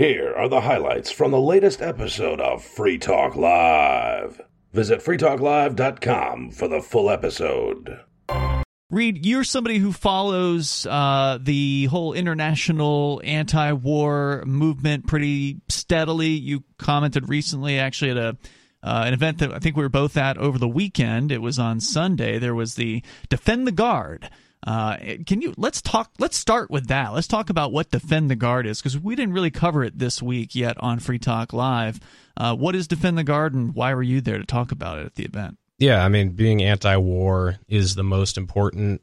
Here are the highlights from the latest episode of Free Talk Live. Visit freetalklive.com for the full episode. Reed, you're somebody who follows uh, the whole international anti war movement pretty steadily. You commented recently, actually, at a uh, an event that I think we were both at over the weekend. It was on Sunday. There was the Defend the Guard. Uh, can you let's talk? Let's start with that. Let's talk about what Defend the Guard is because we didn't really cover it this week yet on Free Talk Live. Uh, what is Defend the Guard, and why were you there to talk about it at the event? Yeah, I mean, being anti-war is the most important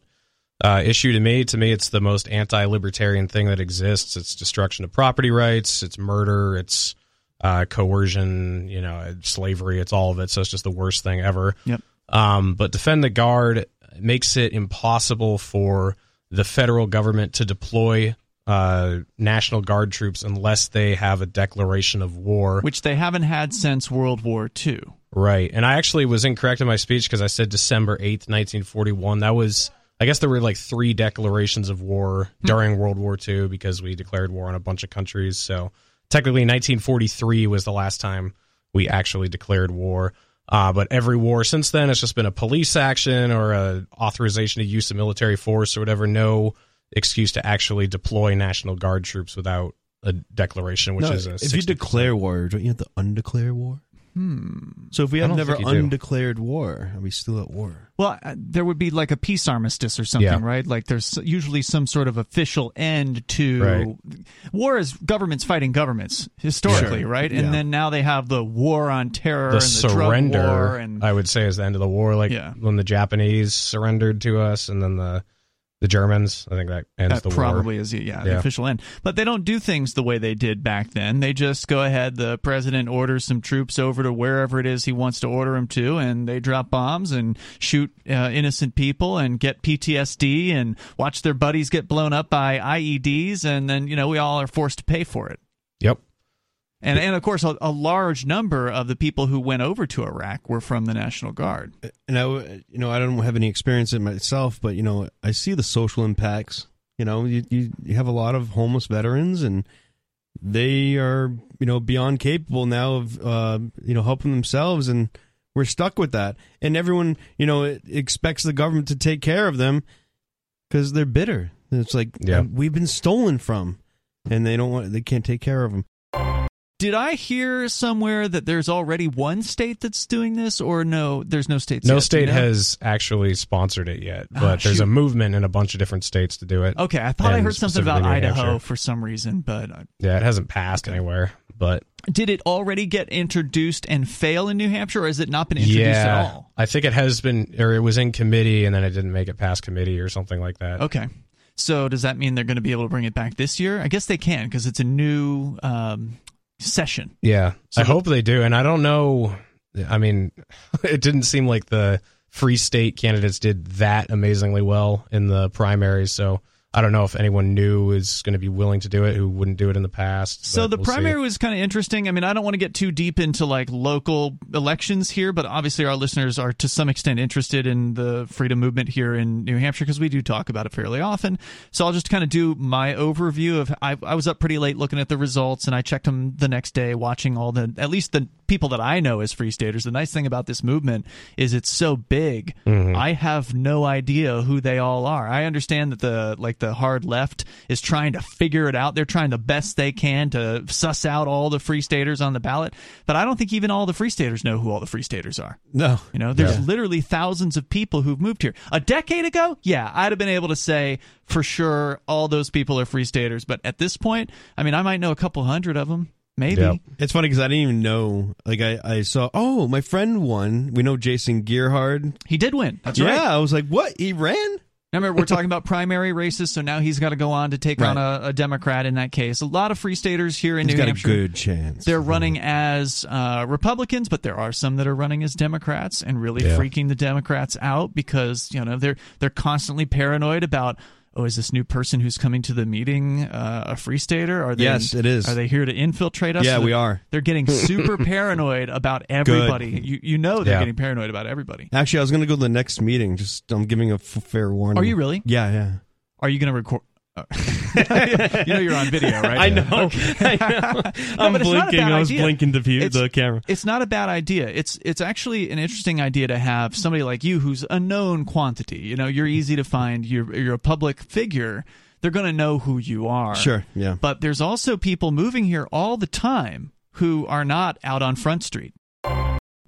uh, issue to me. To me, it's the most anti-libertarian thing that exists. It's destruction of property rights. It's murder. It's uh, coercion. You know, slavery. It's all of it. So it's just the worst thing ever. Yep. Um, but defend the guard makes it impossible for the federal government to deploy uh, National Guard troops unless they have a declaration of war, which they haven't had since World War II. Right, and I actually was incorrect in my speech because I said December eighth, nineteen forty one. That was, I guess, there were like three declarations of war hmm. during World War II because we declared war on a bunch of countries. So technically, nineteen forty three was the last time we actually declared war. Uh, but every war since then, it's just been a police action or a authorization to use of military force or whatever. No excuse to actually deploy National Guard troops without a declaration, which no, is a. If you declare war, don't you have to undeclare war? Hmm. So if we have never undeclared war, are we still at war? Well, uh, there would be like a peace armistice or something, yeah. right? Like there's usually some sort of official end to right. war. Is governments fighting governments historically, sure. right? And yeah. then now they have the war on terror the and the surrender. and I would say is the end of the war, like yeah. when the Japanese surrendered to us, and then the the Germans. I think that ends the war. that probably war. is yeah, yeah, the official end. But they don't do things the way they did back then. They just go ahead. The president orders some troops over to wherever it is he wants to order them to, and they drop bombs and shoot uh, innocent people and get PTSD and watch their buddies get blown up by IEDs, and then you know we all are forced to pay for it. Yep. And and of course, a, a, large number of the people who went over to Iraq were from the National Guard. And I, you know, I don't have any experience in myself, but you know, I see the social impacts. You know, you you, you have a lot of homeless veterans, and they are you know beyond capable now of uh, you know helping themselves, and we're stuck with that. And everyone you know expects the government to take care of them because they're bitter. It's like yeah. we've been stolen from, and they don't want they can't take care of them. Did I hear somewhere that there's already one state that's doing this, or no? There's no state. No yet, state you know? has actually sponsored it yet, Oh, but there's a movement in a bunch of different states to do it. Okay, I thought I heard something about New Idaho Hampshire. for some reason, but uh, Yeah, it hasn't passed anywhere, but did it already get introduced and fail in New Hampshire, or has it not been introduced yeah, at all? I think it has been, or it was in committee, and then it didn't make it past committee or something like that. Okay. So does that mean they're going to be able to bring it back this year? I guess they can because it's a new um, session. Yeah, So I hope they do, and I don't know. I mean, it didn't seem like the Free State candidates did that amazingly well in the primaries, so I don't know if anyone new is going to be willing to do it who wouldn't do it in the past. So the we'll see. primary was kind of interesting. I mean, I don't want to get too deep into like local elections here, but obviously our listeners are to some extent interested in the freedom movement here in New Hampshire because we do talk about it fairly often. So I'll just kind of do my overview of. I, I was up pretty late looking at the results, and I checked them the next day, watching all the at least the people that I know as free staters. The nice thing about this movement is it's so big. Mm-hmm. I have no idea who they all are. I understand that the like the hard left is trying to figure it out. They're trying the best they can to suss out all the free staters on the ballot, but I don't think even all the free staters know who all the free staters are. No, You know, there's Yeah. literally thousands of people who've moved here. A decade ago, yeah, I'd have been able to say for sure all those people are free staters, but at this point, I mean, I might know a couple hundred of them, maybe. Yep. It's funny because I didn't even know. Like I, I saw. Oh, my friend won. We know Jason Gerhard. He did win. That's yeah, right. Yeah, I was like, what? He ran? Remember, we're talking about primary races, so now he's got to go on to take on a, a Democrat in that case. A lot of free staters here in He's New got Hampshire. a good chance. They're running as uh, Republicans, but there are some that are running as Democrats and really Yeah. freaking the Democrats out because you know they're they're constantly paranoid about. Oh, is this new person who's coming to the meeting uh, a free stater? Are they, Yes, it is. Are they here to infiltrate us? Yeah, So we are. They're getting super paranoid about everybody. You you know they're Yeah. getting paranoid about everybody. Actually, I was going to go to the next meeting. Just I'm giving a f- fair warning. Are you really? Yeah, yeah. Are you going to record? you know you're on video, right? I know. I know. I'm but it's not a blinking. I was idea. blinking to view It's- the camera. It's not a bad idea. It's it's actually an interesting idea to have somebody like you who's a known quantity. You know, you're easy to find. You're you're a public figure. They're going to know who you are. Sure. Yeah. But there's also people moving here all the time who are not out on Front Street.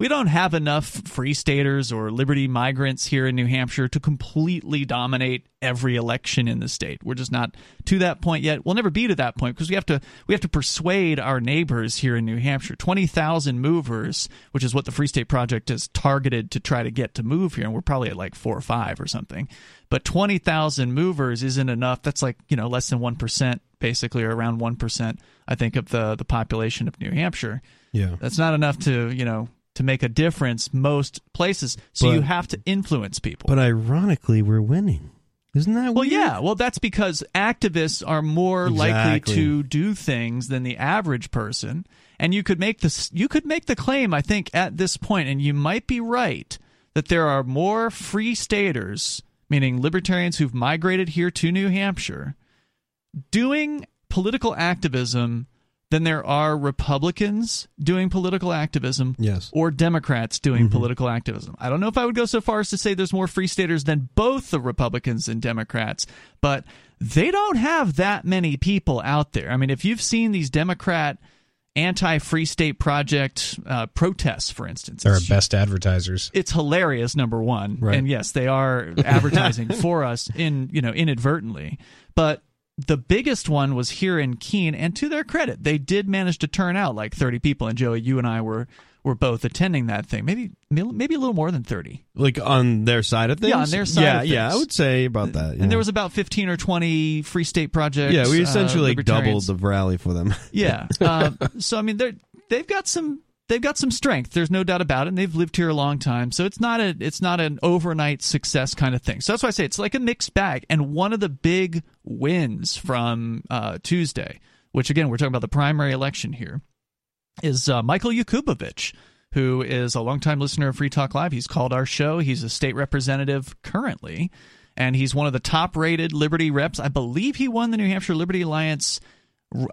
We don't have enough free staters or liberty migrants here in New Hampshire to completely dominate every election in the state. We're just not to that point yet. We'll never be to that point because we have to we have to persuade our neighbors here in New Hampshire. 20,000 movers, which is what the Free State Project is targeted to try to get to move here and we're probably at like 4 or 5 or something. But 20,000 movers isn't enough. That's like, you know, less than 1% basically or around 1% I think of the the population of New Hampshire. Yeah. That's not enough to, you know, to make a difference most places. So But- you have to influence people. But ironically, we're winning. Isn't that well, weird? yeah. Well, that's because activists are more likely to do things than the average person. And you could make this you could make the claim I think at this point and you might be right that there are more free staters, meaning libertarians who've migrated here to New Hampshire, doing political activism than there are Republicans doing political activism Yes. or Democrats doing political activism. I don't know if I would go so far as to say there's more free staters than both the Republicans and Democrats, but they don't have that many people out there. I mean, if you've seen these Democrat anti Free State Project uh, protests, for instance, They're our best advertisers. it's hilarious number one Right. and yes they are advertising for us in you know inadvertently but the biggest one was here in Keene and to their credit they did manage to turn out like 30 people and Joey you and I were were both attending that thing maybe maybe a little more than 30 Like on their side of things. Yeah, on their side Yeah, yeah. I would say about that. yeah. and there was about 15 or 20 free state projects yeah, we uh, essentially doubled the rally for them. Yeah. Um, so I mean, they're they've got some they've got some strength. There's no doubt about it. And they've lived here a long time, so it's not a it's not an overnight success kind of thing. So that's why I say it's like a mixed bag. And one of the big wins from uh, Tuesday, which again we're talking about the primary election here, is uh, Michael Yakubovich. Who is a longtime listener of Free Talk Live? He's called our show. He's a state representative currently, and he's one of the top rated Liberty reps. I believe he won the New Hampshire Liberty Alliance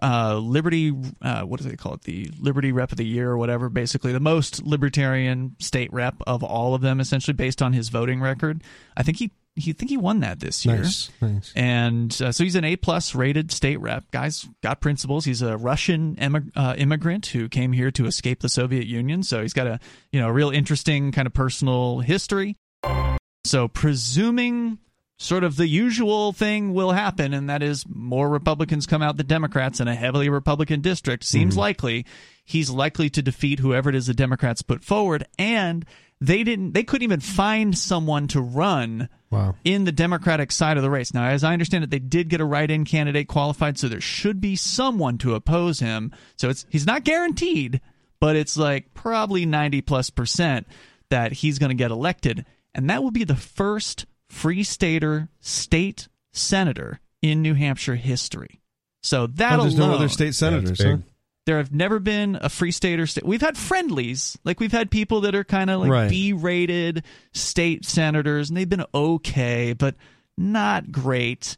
uh, Liberty, uh, what do they call it? The Liberty Rep of the Year or whatever. Basically, the most libertarian state rep of all of them, essentially based on his voting record. I think he he think he won that this year. nice, nice. And uh, so he's an A plus rated state rep. Guy's got principles. He's a Russian immig- uh, immigrant who came here to escape the Soviet Union. So he's got a you know a real interesting kind of personal history. So presuming sort of the usual thing will happen, and that is more Republicans come out than Democrats in a heavily Republican district, seems mm-hmm. likely. He's likely to defeat whoever it is the Democrats put forward, and they didn't. They couldn't even find someone to run Wow. in the Democratic side of the race. Now, as I understand it, they did get a write-in candidate qualified, so there should be someone to oppose him. So it's he's not guaranteed, but it's like probably ninety plus percent that he's going to get elected, and that will be the first Free Stater state senator in New Hampshire history. So that Oh, there's alone, no other state senators. big. huh? there have never been a free state or state. We've had friendlies, like we've had people that are kind of like Right. B-rated state senators, and they've been okay, but not great.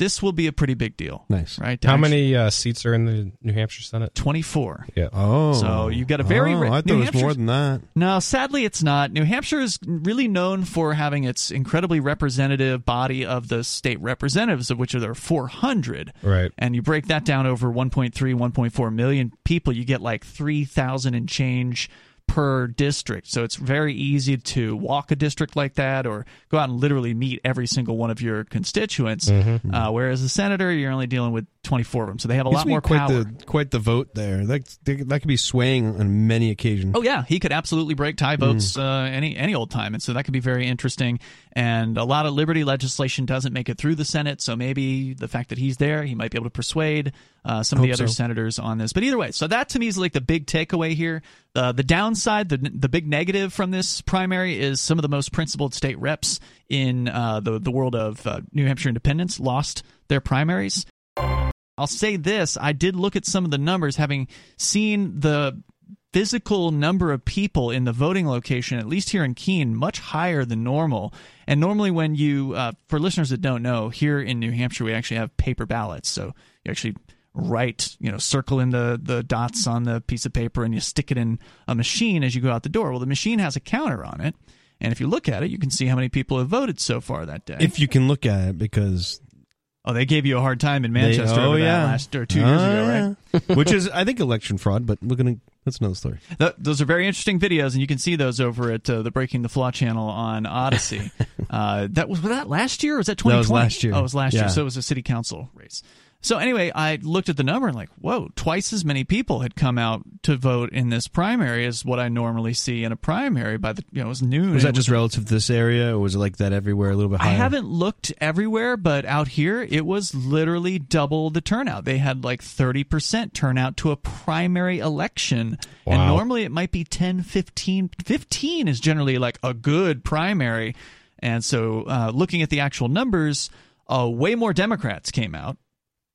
This will be a pretty big deal, Nice. right? How Actually, many uh, seats are in the New Hampshire Senate? Twenty-four. Yeah. Oh, So you've got a very Oh, re- I thought New it was more than that. No, sadly, it's not. New Hampshire is really known for having its incredibly representative body of the state representatives, of which are there are 400. Right. And you break that down over 1.3, 1.4 million people, you get like 3,000 and change per district. So it's very easy to walk a district like that or go out and literally meet every single one of your constituents. Mm-hmm. Uh, whereas a senator, you're only dealing with 24 of them. So they have a lot more quite power. the quite the vote there. That that could be swaying on many occasions. Oh yeah, he could absolutely break tie votes uh, any any old time, and so that could be very interesting. And a lot of liberty legislation doesn't make it through the Senate, so maybe the fact that he's there, he might be able to persuade uh, some of the other so. senators on this. But either way, so that to me is like the big takeaway here. Uh, the downside, the the big negative from this primary is some of the most principled state reps in uh, the the world of uh, New Hampshire independence lost their primaries. I'll say this: I did look at some of the numbers, having seen the physical number of people in the voting location, at least here in Keene, much higher than normal. And normally, when you, uh, for listeners that don't know, here in New Hampshire, we actually have paper ballots. So you actually write, you know, circle in the, the dots on the piece of paper and you stick it in a machine as you go out the door. Well, the machine has a counter on it. And if you look at it, you can see how many people have voted so far that day. If you can look at it, because oh, they gave you a hard time in Manchester They- oh, over that yeah. last or two years ago, right? yeah. Which is, I think, election fraud. But we're gonna that's another story. Th- those are very interesting videos, and you can see those over at uh, the Breaking the Flaw channel on Odysee. uh, that was, was that last year or was that 2020? That was last year. Oh, it was last year. So it was a city council race. So anyway, I looked at the number and like, whoa, twice as many people had come out to vote in this primary as what I normally see in a primary. By the you know, it was noon. Was that just relative to this area, or was it like that everywhere? A little bit higher? I haven't looked everywhere, but out here it was literally double the turnout. They had like 30% turnout to a primary election. And normally it might be 10, 15. 15 is generally like a good primary. And so uh, looking at the actual numbers, uh, way more Democrats came out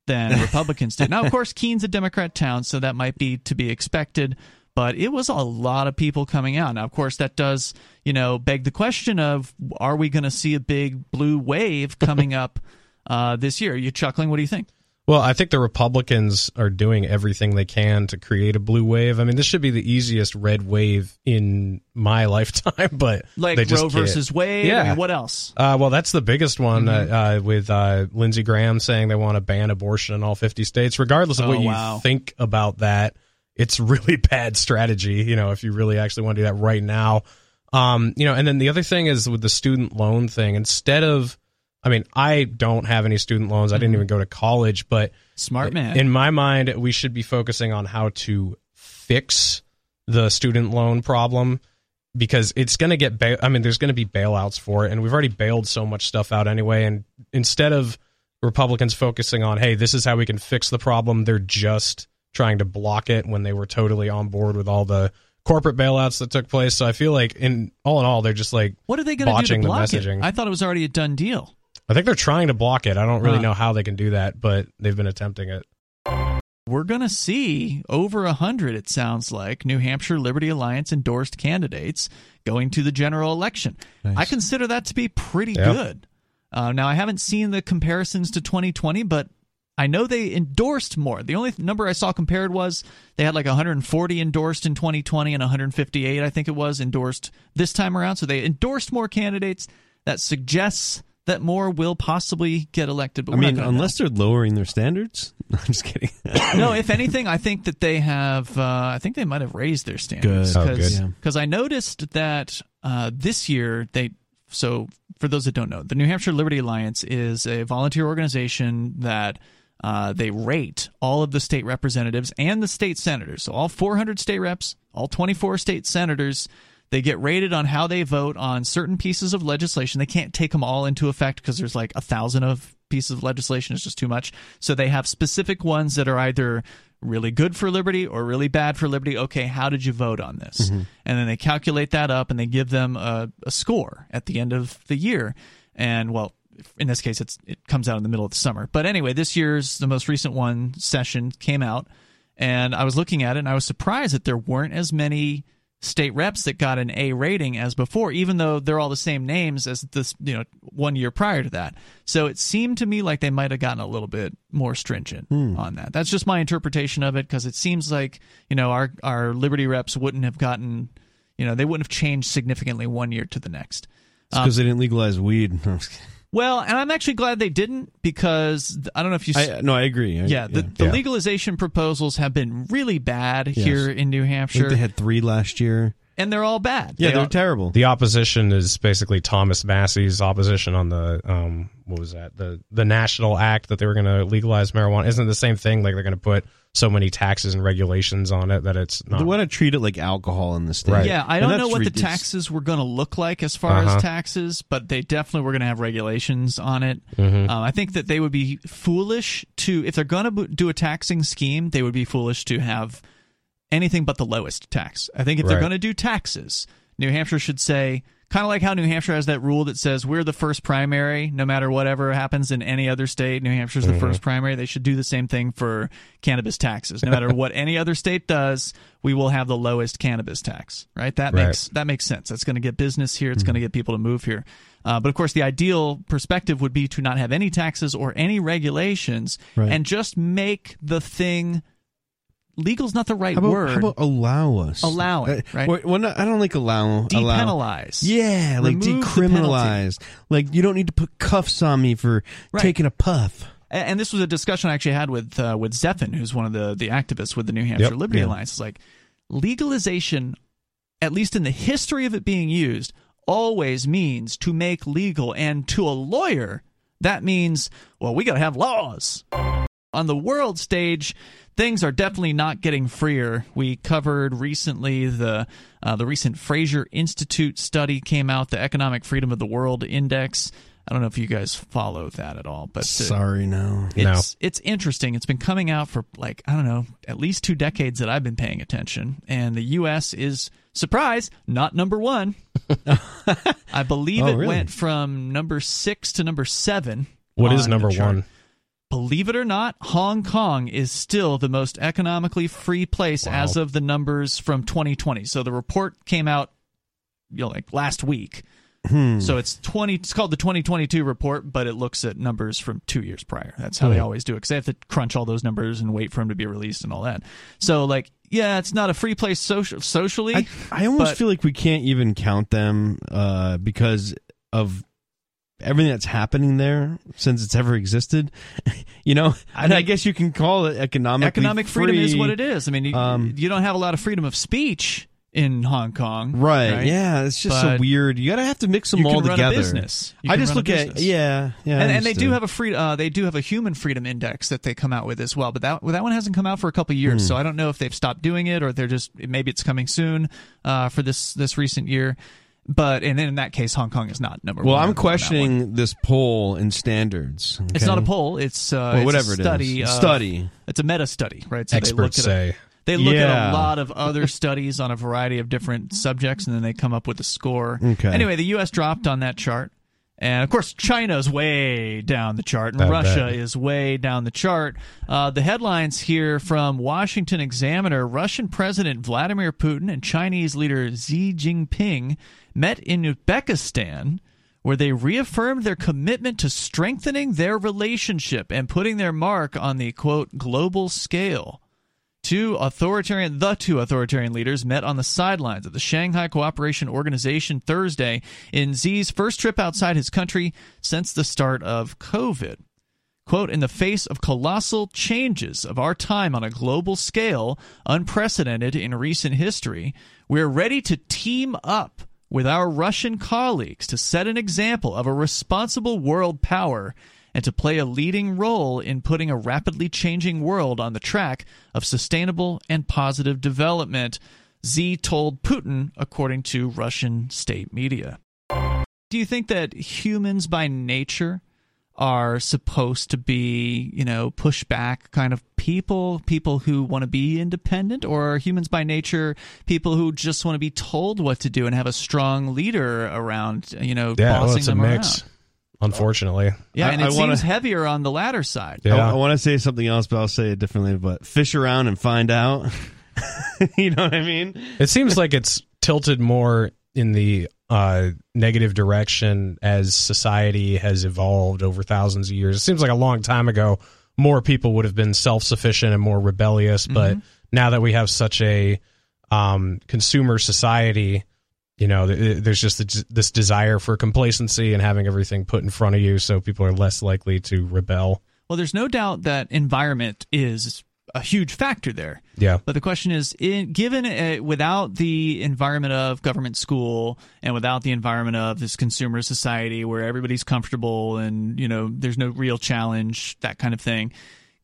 than Republicans did. Now, of course, Keene's a Democrat town, so that might be to be expected. But it was a lot of people coming out. Now, of course, that does, you know, beg the question of are we going to see a big blue wave coming up uh, this year? Are you chuckling? What do you think? Well, I think the Republicans are doing everything they can to create a blue wave. I mean, this should be the easiest red wave in my lifetime, but Like they just Roe can't. versus Wade? I Yeah. mean, what else? Uh, well, that's the biggest one Mm-hmm. uh, uh, with uh, Lindsey Graham saying they want to ban abortion in all 50 states. Regardless of Oh, what you wow. think about that, it's really bad strategy, you know, if you really actually want to do that right now. Um, you know, and then the other thing is with the student loan thing, instead of, I mean, I don't have any student loans. I didn't Mm-hmm. even go to college, but Smart man. in my mind, we should be focusing on how to fix the student loan problem because it's going to get bail- I mean there's going to be bailouts for it and we've already bailed so much stuff out anyway and instead of Republicans focusing on hey this is how we can fix the problem they're just trying to block it when they were totally on board with all the corporate bailouts that took place so I feel like in all in all they're just like what are they going to do to the block it? messaging. I thought it was already a done deal. I think they're trying to block it I don't really Huh. know how they can do that but they've been attempting it we're going to see over a hundred, it sounds like, New Hampshire Liberty Alliance endorsed candidates going to the general election. Nice. I consider that to be pretty Yeah. good. Uh, now, I haven't seen the comparisons to 2020, but I know they endorsed more. The only number I saw compared was they had like 140 endorsed in 2020 and 158, I think it was, endorsed this time around. So they endorsed more candidates. That suggests that more will possibly get elected. But I mean, gonna know. unless they're lowering their standards. I'm just kidding. no, if anything, I think that they have. Uh, I think they might have raised their standards. Good. Oh. Yeah. Because I noticed that uh, this year they. So for those that don't know, the New Hampshire Liberty Alliance is a volunteer organization that. Uh, they rate all of the state representatives and the state senators. So all 400 state reps, all 24 state senators, they get rated on how they vote on certain pieces of legislation. They can't take them all into effect because there's like a thousand of pieces of legislation. It's just too much. So they have specific ones that are either really good for liberty or really bad for liberty. Okay, how did you vote on this? Mm-hmm. And then they calculate that up and they give them a, a score at the end of the year. And well, in this case, it's it comes out in the middle of the summer. But anyway, this year's the most recent one session came out, and I was looking at it and I was surprised that there weren't as many state reps that got an A rating as before, even though they're all the same names as this, you know, one year prior to that. So it seemed to me like they might have gotten a little bit more stringent hmm. on that. That's just my interpretation of it because it seems like you know our our Liberty reps wouldn't have gotten, you know, they wouldn't have changed significantly one year to the next. because um, they didn't legalize weed. No, I'm just kidding. Well, and I'm actually glad they didn't because I don't know if you. I, no, I agree. I, yeah, the, the Yeah. legalization proposals have been really bad Yes. here in New I think Hampshire, they had three last year. And they're all bad. Yeah, They they're all- terrible. The opposition is basically Thomas Massie's opposition on the um what was that the the national act that they were going to legalize marijuana. Isn't it the same thing? Like they're going to put so many taxes and regulations on it that it's not. They want to treat it like alcohol in the state. Right. Yeah, I don't know what the taxes were going to look like as far as Uh-huh. taxes, but they definitely were going to have regulations on it. Mhm. Um, I think that they would be foolish to, if they're going to do a taxing scheme, they would be foolish to have anything but the lowest tax. I think if they're going to do taxes, New Hampshire should say, kind of like how New Hampshire has that rule that says we're the first primary, no matter whatever happens in any other state. New Hampshire's the Mm-hmm. first primary. They should do the same thing for cannabis taxes. No matter what any other state does, we will have the lowest cannabis tax. Right? That Right. Mm-hmm. makes that makes sense. That's going to get business here. It's going to get people to move here. Uh, but of course, the ideal perspective would be to not have any taxes or any regulations, Right. and just make the thing legal's not the right How about, word. how about allow us? Allow it, Uh, right? well, well, no, I don't like allow. allow. Depenalize. Yeah, like Remove decriminalize. Like you don't need to put cuffs on me for Right. taking a puff. And this was a discussion I actually had with uh, with Zephin, who's one of the the activists with the New Hampshire Yep. Liberty Yeah. Alliance. It's like legalization, at least in the history of it being used, always means to make legal, and to a lawyer, that means well, we got to have laws. On the world stage, things are definitely not getting freer. We covered recently the uh, the recent Fraser Institute study came out, the Economic Freedom of the World Index. I don't know if you guys follow that at all, but uh, Sorry, no. No. it's it's interesting. It's been coming out for like I don't know, at least two decades that I've been paying attention, and the U.S. is surprise not number one. I believe Oh, it really? went from number six to number seven. What is on the number one? Believe it or not, Hong Kong is still the most economically free place Wow. as of the numbers from 2020. So the report came out, you know, like last week. Hmm. So it's 20. It's called the 2022 report, but it looks at numbers from two years prior. That's how they always do it because they have to crunch all those numbers and wait for them to be released and all that. So like, yeah, it's not a free place social socially. I, I almost but- feel like we can't even count them uh, because of everything that's happening there since it's ever existed. you know, I and I mean- guess you can call it economic. Economic freedom is what it is. I mean, you, Um, you don't have a lot of freedom of speech in Hong Kong, Right, Yeah, it's just so weird. You gotta have to mix them all together. a business. I just look at yeah, yeah, and, and they do have a free uh, they do have a human freedom index that they come out with as well but that well, that one hasn't come out for a couple years Hmm. so i don't know if they've stopped doing it or they're just maybe it's coming soon uh, for this this recent year but and then in that case hong kong is not number Well, one Well, I'm on questioning this poll and standards. it's not a poll it's uh Well, it's whatever a study it is. of- study. it's a meta study right so Experts they look at a- say. they look at a lot of other studies on a variety of different subjects, and then they come up with a score. Okay. Anyway, the U.S. dropped on that chart. And of course, China's way down the chart, and I Russia bet. is way down the chart. Uh, the headlines here from Washington Examiner Russian President Vladimir Putin and Chinese leader Xi Jinping met in Uzbekistan, where they reaffirmed their commitment to strengthening their relationship and putting their mark on the quote global scale. Two authoritarian, the two authoritarian leaders met on the sidelines of the Shanghai Cooperation Organization Thursday in Xi's first trip outside his country since the start of COVID. Quote, in the face of colossal changes of our time on a global scale, unprecedented in recent history, we're ready to team up with our Russian colleagues to set an example of a responsible world power and to play a leading role in putting a rapidly changing world on the track of sustainable and positive development, Xi told Putin, according to Russian state media. Do you think that humans by nature are supposed to be, you know, pushback kind of people, people who want to be independent, or are humans by nature people who just want to be told what to do and have a strong leader around, you know, Yeah, bossing well, it's a them mix. Around? Unfortunately, Yeah, I- and it I wanna- seems heavier on the latter side. yeah. I, want to say something else, but I'll say it differently. But fish around and find out. you know what I mean? It seems like it's tilted more in the uh, negative direction as society has evolved over thousands of years. It seems like a long time ago, more people would have been self sufficient and more rebellious. But now that we have such a um, consumer society, you know, there's just this desire for complacency and having everything put in front of you, so people are less likely to rebel. Well, there's no doubt that environment is a huge factor there. Yeah. But the question is, in, given uh, without the environment of government school and without the environment of this consumer society where everybody's comfortable and you know there's no real challenge, that kind of thing.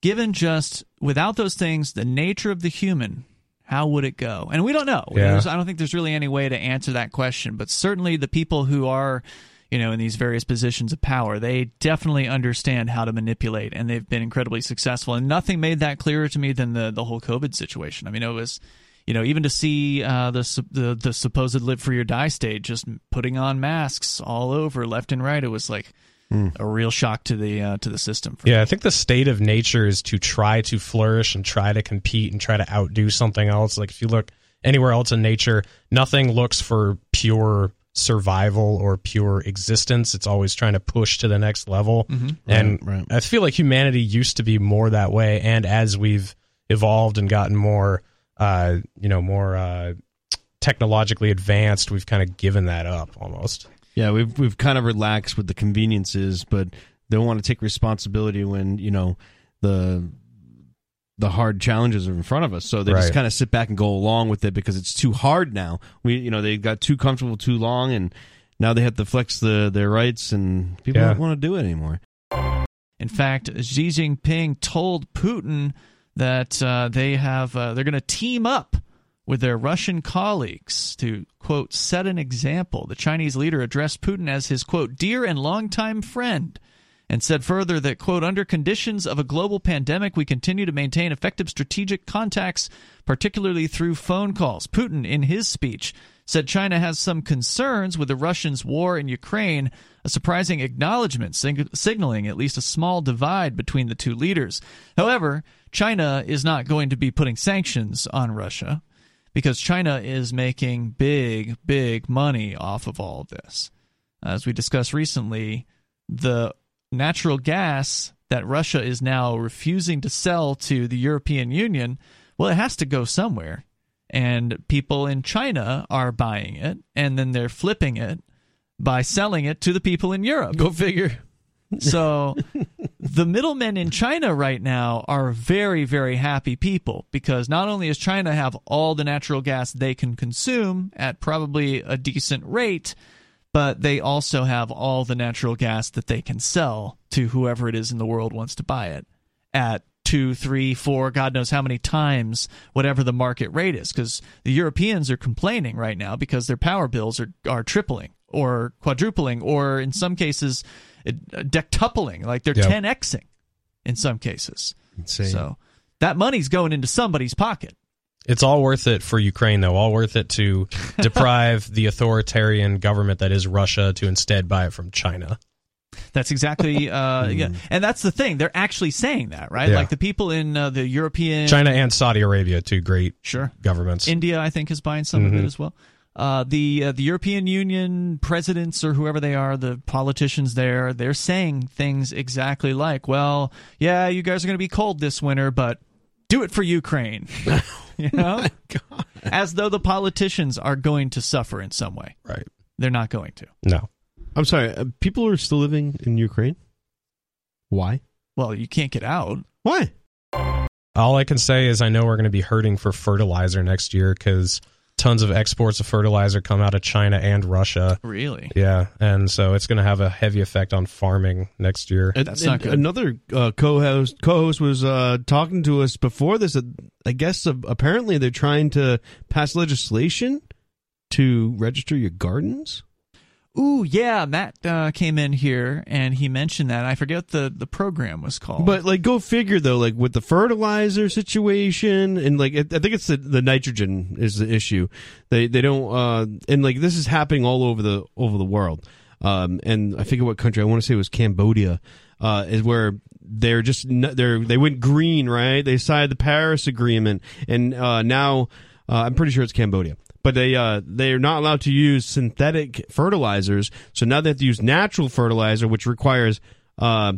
Given just without those things, the nature of the human, how would it go? And we don't know. Yeah. I don't think there's really any way to answer that question. But certainly, the people who are you know, in these various positions of power. They definitely understand how to manipulate, and they've been incredibly successful. And nothing made that clearer to me than the the whole COVID situation. I mean, it was you know, even to see uh, the, the the supposed live free or die state just putting on masks all over left and right, it was like a real shock to the uh, to the system. For Yeah, I think the state of nature is to try to flourish and try to compete and try to outdo something else. Like if you look anywhere else in nature, nothing looks for pure survival or pure existence. It's always trying to push to the next level. And Right, right. I feel like humanity used to be more that way. And as we've evolved and gotten more, uh, you know, more uh, technologically advanced, we've kind of given that up almost. Yeah, we've we've kind of relaxed with the conveniences, but they don't want to take responsibility when you know the the hard challenges are in front of us. So they just kind of sit back and go along with it because it's too hard now. We you know they got too comfortable too long, and now they have to flex the their rights, and people Yeah. don't want to do it anymore. In fact, Xi Jinping told Putin that uh, they have uh, they're going to team up with their Russian colleagues to quote set an example. The Chinese leader addressed Putin as his quote dear and longtime friend. And said further that, quote, under conditions of a global pandemic, we continue to maintain effective strategic contacts, particularly through phone calls. Putin, in his speech, said China has some concerns with the Russians' war in Ukraine, a surprising acknowledgement sig- signaling at least a small divide between the two leaders. However, China is not going to be putting sanctions on Russia because China is making big, big money off of all of this. As we discussed recently, the natural gas that Russia is now refusing to sell to the European Union, well, it has to go somewhere. And people in China are buying it, and then they're flipping it by selling it to the people in Europe. Go figure. So the middlemen in China right now are very, very happy people because not only does China have all the natural gas they can consume at probably a decent rate, but they also have all the natural gas that they can sell to whoever it is in the world wants to buy it at two, three, four, God knows how many times whatever the market rate is. Because the Europeans are complaining right now because their power bills are, are tripling or quadrupling or in some cases uh, dectupling, like they're Yep. 10xing in some cases. Insane. So that money's going into somebody's pocket. It's all worth it for Ukraine, though. All worth it to deprive the authoritarian government that is Russia to instead buy it from China. That's exactly, uh, yeah. and that's the thing. They're actually saying that, right? Yeah. Like the people in uh, the European, China and Saudi Arabia, two great sure, governments. India, I think, is buying some of Mhm. it as well. Uh, the uh, the European Union presidents or whoever they are, the politicians there, they're saying things exactly like, "Well, yeah, you guys are going to be cold this winter, but do it for Ukraine." you know, as though the politicians are going to suffer in some way. right. They're not going to. No. I'm sorry. Uh, people are still living in Ukraine. Why? Well, you can't get out. Why? All I can say is I know we're going to be hurting for fertilizer next year because tons of exports of fertilizer come out of China and Russia. Really? Yeah, and so it's going to have a heavy effect on farming next year. And- That's not good. Another uh, co-host co-host was uh, talking to us before this. Uh, I guess uh, apparently they're trying to pass legislation to register your gardens. Ooh, yeah. Matt uh, came in here and he mentioned that. I forget the the program was called. But like, go figure though. Like with the fertilizer situation, and like, I think it's the, the nitrogen is the issue. They they don't, uh, and like this is happening all over the over the world. Um, and I forget what country. I want to say it was Cambodia. Uh, is where they're just they're they went green, right? They signed the Paris Agreement, and uh, now uh, I'm pretty sure it's Cambodia. But they uh, they are not allowed to use synthetic fertilizers, so now they have to use natural fertilizer, which requires uh,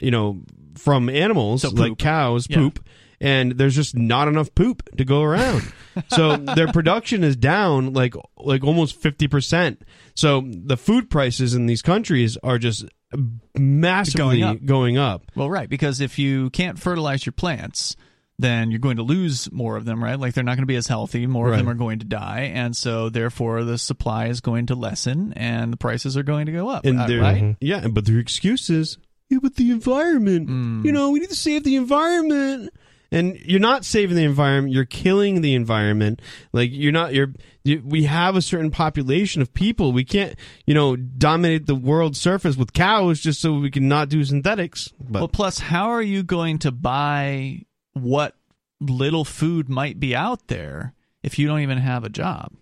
you know from animals So like cows Yeah. poop, and there's just not enough poop to go around. so their production is down like like almost fifty percent. So the food prices in these countries are just massively Going going up. up. well, right, because if you can't fertilize your plants, then you're going to lose more of them, right? Like they're not going to be as healthy. More of them are going to die, and so therefore the supply is going to lessen, and the prices are going to go up. And uh, right? yeah, but their excuse is yeah, but the environment. Mm. You know, we need to save the environment. And you're not saving the environment; you're killing the environment. Like you're not. You're. You, we have a certain population of people. We can't, you know, dominate the world surface with cows just so we can not do synthetics. But Well, plus, how are you going to buy what little food might be out there if you don't even have a job.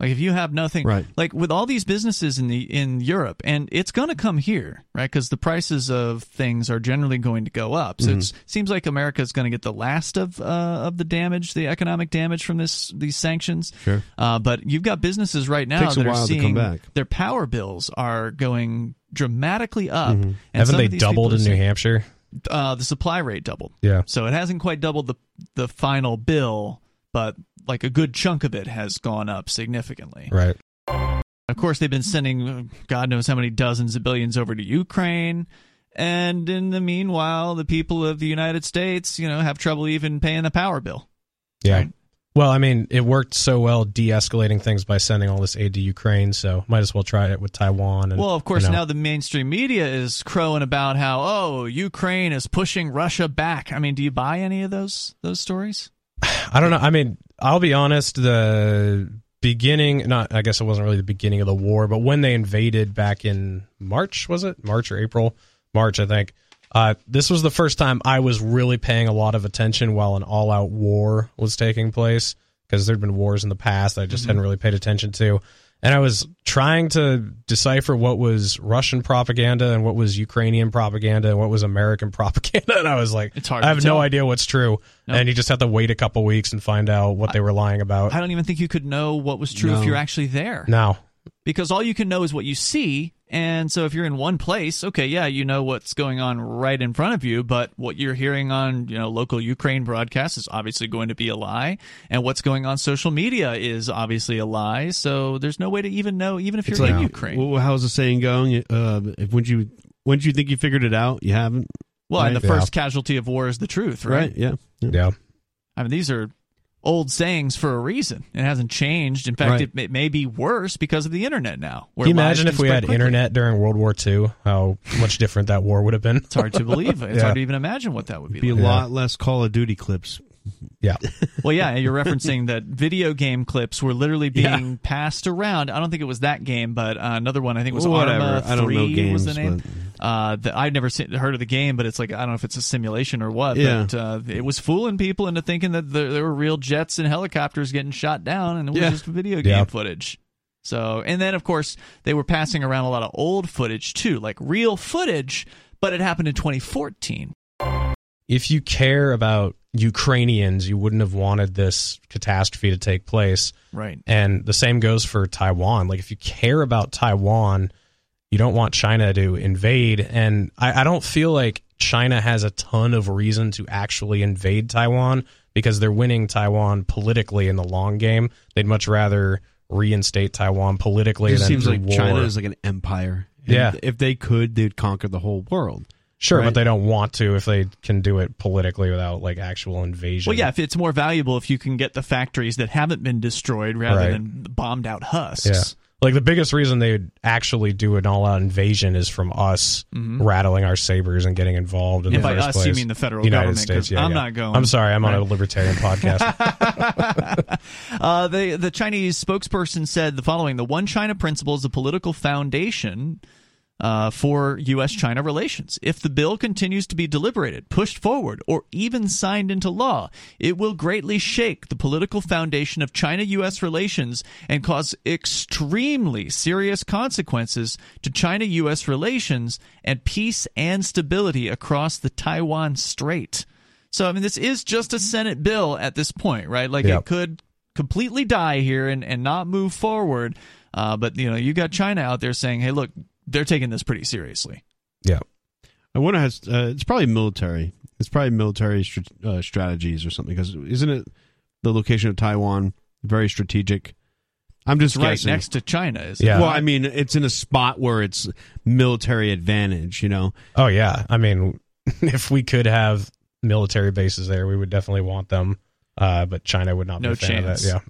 Like if you have nothing, Right. Like with all these businesses in the in Europe, and it's going to come here, right? Because the prices of things are generally going to go up. So it seems like America is going to get the last of uh, of the damage, the economic damage from this these sanctions. Sure. Uh, but you've got businesses right now Takes a that are while to seeing come back. their power bills are going dramatically up. And Haven't they doubled in New Hampshire? Uh, the supply rate doubled. Yeah. So it hasn't quite doubled the the final bill, but like a good chunk of it has gone up significantly. Right. Of course, they've been sending God knows how many dozens of billions over to Ukraine. And in the meanwhile, the people of the United States, you know, have trouble even paying the power bill. Yeah. Right. Well, I mean, it worked so well de-escalating things by sending all this aid to Ukraine, so might as well try it with Taiwan. And, Well, of course, you know. now the mainstream media is crowing about how, oh, Ukraine is pushing Russia back. I mean, do you buy any of those those stories? I don't know. I mean, I'll be honest. The beginning, not I guess it wasn't really the beginning of the war, but when they invaded back in March, was it March or April? March, I think. Uh, this was the first time I was really paying a lot of attention while an all-out war was taking place because there'd been wars in the past I just hadn't really paid attention to. And I was trying to decipher what was Russian propaganda and what was Ukrainian propaganda and what was American propaganda. And I was like, It's hard I have no idea what's true. No. And you just have to wait a couple weeks and find out what they were lying about. I don't even think you could know what was true No. if you're actually there. no. because all you can know is what you see and so if you're in one place okay yeah you know what's going on right in front of you but what you're hearing on you know local ukraine broadcasts is obviously going to be a lie and what's going on social media is obviously a lie so there's no way to even know even if you're like in ukraine well, how's the saying going? Uh, if when you when you think you figured it out, you haven't. well and the right. first casualty of war is the truth right, Right? Yeah. yeah. Yeah. i mean these are old sayings for a reason it hasn't changed in fact Right. it, it may be worse because of the internet now Can you imagine if we had quickly. internet during World War II? How much different that war would have been? it's hard to believe it's Yeah. hard to even imagine what that would be, Be a like. lot less Call of Duty clips. Yeah. Well, yeah, you're referencing that video game clips were literally being passed around. I don't think it was that game, but uh, another one. I think it was Whatever. Arma I don't know 3 games, was the name. Uh, that I'd never seen, heard of the game, but it's like I don't know if it's a simulation or what. Yeah. But uh, it was fooling people into thinking that there, there were real jets and helicopters getting shot down, and it was Yeah. just video game Yeah. footage. So, and then of course they were passing around a lot of old footage too, like real footage, but it happened in 2014. If you care about Ukrainians, you wouldn't have wanted this catastrophe to take place. Right. And the same goes for Taiwan. Like, if you care about Taiwan, you don't want China to invade. And I, I don't feel like China has a ton of reason to actually invade Taiwan because they're winning Taiwan politically in the long game. They'd much rather reinstate Taiwan politically It than seems like war. China is like an empire. And Yeah. If they could, they'd conquer the whole world. Sure, Right. but they don't want to if they can do it politically without like actual invasion. Well, yeah, if it's more valuable if you can get the factories that haven't been destroyed rather Right. than bombed out husks. Yeah. Like the biggest reason they would actually do an all out invasion is from us rattling our sabers and getting involved in And the Mm-hmm. by first us, you mean the federal United government, States. Yeah, I'm yeah. not going. I'm sorry, I'm on a libertarian podcast. Uh, the the Chinese spokesperson said the following: The One China principle is a political foundation. Uh, for U.S. China relations. If the bill continues to be deliberated, pushed forward, or even signed into law, it will greatly shake the political foundation of China U.S. relations and cause extremely serious consequences to China U.S. relations and peace and stability across the Taiwan Strait. So, I mean, this is just a Senate bill at this point, right? Like, it could completely die here and, and not move forward. Uh, but, you know, you got China out there saying, hey, look, they're taking this pretty seriously. yeah. I wonder has uh, it's probably military. It's probably military str- uh, strategies or something. Because isn't it the location of Taiwan very strategic? I'm just It's right guessing. next to China. Is Yeah. Well, I mean, it's in a spot where it's military advantage. You know, Oh yeah. I mean, if we could have military bases there, we would definitely want them. Uh, but China would not No be a fan chance. of that. Yeah.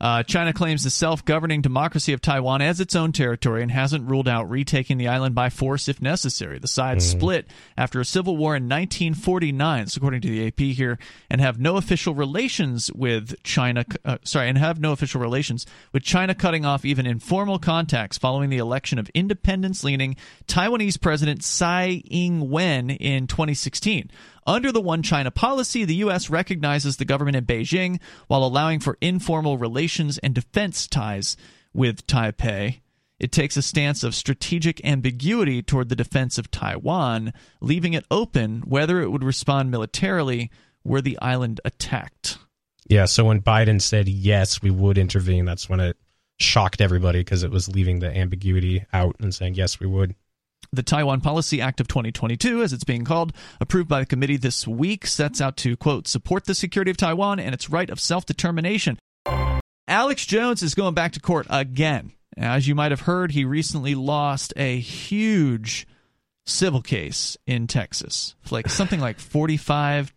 Uh, China claims the self governing democracy of Taiwan as its own territory and hasn't ruled out retaking the island by force if necessary. The sides split after a civil war in 1949, according to the AP here, and have no official relations with China. Uh, sorry, and have no official relations with China, cutting off even informal contacts following the election of independence leaning Taiwanese President Tsai Ing wen in 2016. Under the One China policy, the U.S. recognizes the government in Beijing while allowing for informal relations and defense ties with Taipei. It takes a stance of strategic ambiguity toward the defense of Taiwan, leaving it open whether it would respond militarily were the island attacked. Yeah, so when Biden said yes, we would intervene, that's when it shocked everybody because it was leaving the ambiguity out and saying yes, we would. The Taiwan Policy Act of 2022, as it's being called, approved by the committee this week, sets out to, quote, support the security of Taiwan and its right of self determination. Alex Jones is going back to court again. As you might have heard, he recently lost a huge civil case in Texas, like something like forty-five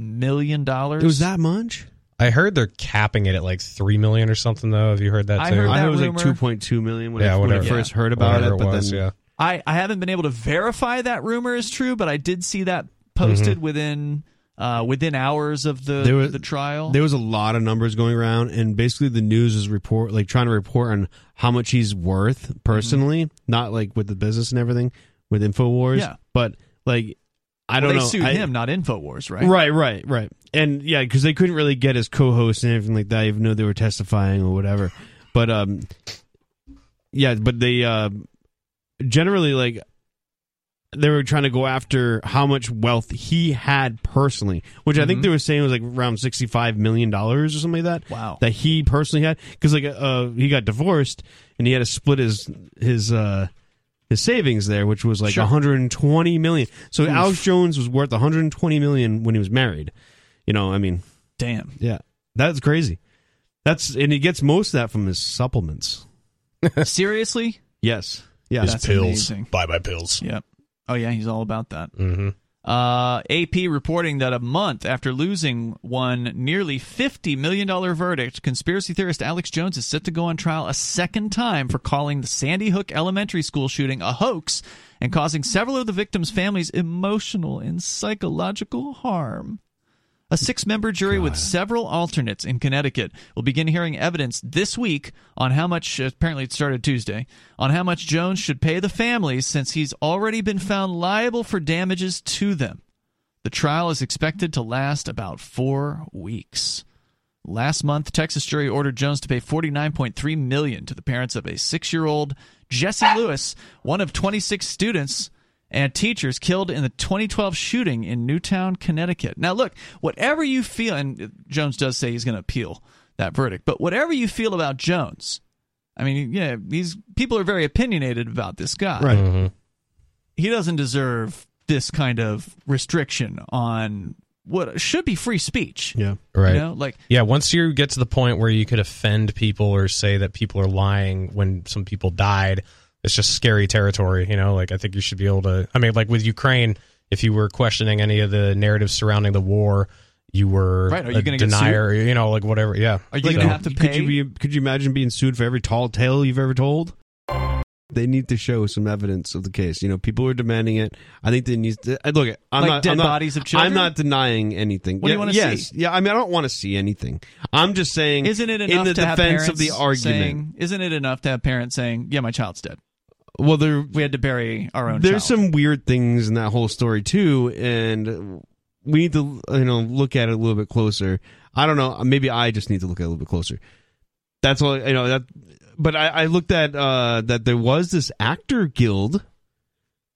million dollars. It was that much? I heard they're capping it at like three million or something. Though, have you heard that I too? heard I that thought it was rumor. like two point two million when, Yeah, I, when I first Yeah. heard about Whatever it. But was, then yeah. I, I haven't been able to verify that rumor is true, but I did see that Mm-hmm. posted within uh, within hours of the was- the trial. there was a lot of numbers going around, and basically the news is report like trying to report on how much he's worth personally, not like with the business and everything with Infowars. Yeah. but like I Well, don't they know. sued I- him, not Infowars, right? Right, right, right. And yeah, because they couldn't really get his co-host and everything like that, even though they were testifying or whatever. But um, yeah, but they uh, generally like they were trying to go after how much wealth he had personally, which I think Mhm. they were saying was like around sixty-five million dollars or something like that. Wow. that he personally had because like uh, he got divorced and he had to split his his uh his savings there, which was like Sure. 120 million. So Alex Jones was worth 120 million when he was married. You know, I mean, Damn. yeah, that's crazy. That's and he gets most of that from his supplements. Seriously? Yes, yeah, His That's pills. amazing. Buy my pills. Yep. Oh yeah, he's all about that. Mm-hmm. Uh, AP reporting that a month after losing one nearly $50 million verdict, conspiracy theorist Alex Jones is set to go on trial a second time for calling the Sandy Hook Elementary School shooting a hoax and causing several of the victims' families emotional and psychological harm. A six member jury with several alternates in Connecticut will begin hearing evidence this week on how much, apparently it started Tuesday, on how much Jones should pay the families since he's already been found liable for damages to them. The trial is expected to last about four weeks. Last month, Texas jury ordered Jones to pay 49.3 million to the parents of a six-year-old Jesse Lewis, one of 26 students and teachers killed in the 2012 shooting in Newtown, Connecticut. Now, look, whatever you feel, and Jones does say he's going to appeal that verdict, but whatever you feel about Jones, I mean, yeah, these people are very opinionated about this guy. right. Mm-hmm. He doesn't deserve this kind of restriction on what should be free speech. Yeah, Right. You know, like Yeah, once you get to the point where you could offend people or say that people are lying when some people died, it's just scary territory, you know? Like I think you should be able to I mean, like with Ukraine, if you were questioning any of the narratives surrounding the war, you were Right, are you gonna get denier, you know, like whatever, yeah. Are you Like, going to have to could pay? you be, could you imagine being sued for every tall tale you've ever told? They need to show some evidence of the case. You know, people are demanding it. I think they need to uh, look. I'm Like not dead I'm not, bodies of children? I'm not denying anything. What do you wanna yes, see? yeah. I mean, I don't want to see anything. I'm just saying. isn't it enough in the to have parents of the argument? saying? Isn't it enough to have parents saying, "Yeah, my child's dead. Well, there We had to bury our own." there's child. some weird things in that whole story too, and we need to you know look at it a little bit closer. I don't know. Maybe I just need to look at it a little bit closer. That's all you know. That, but I, I looked at uh, that there was this actor guild,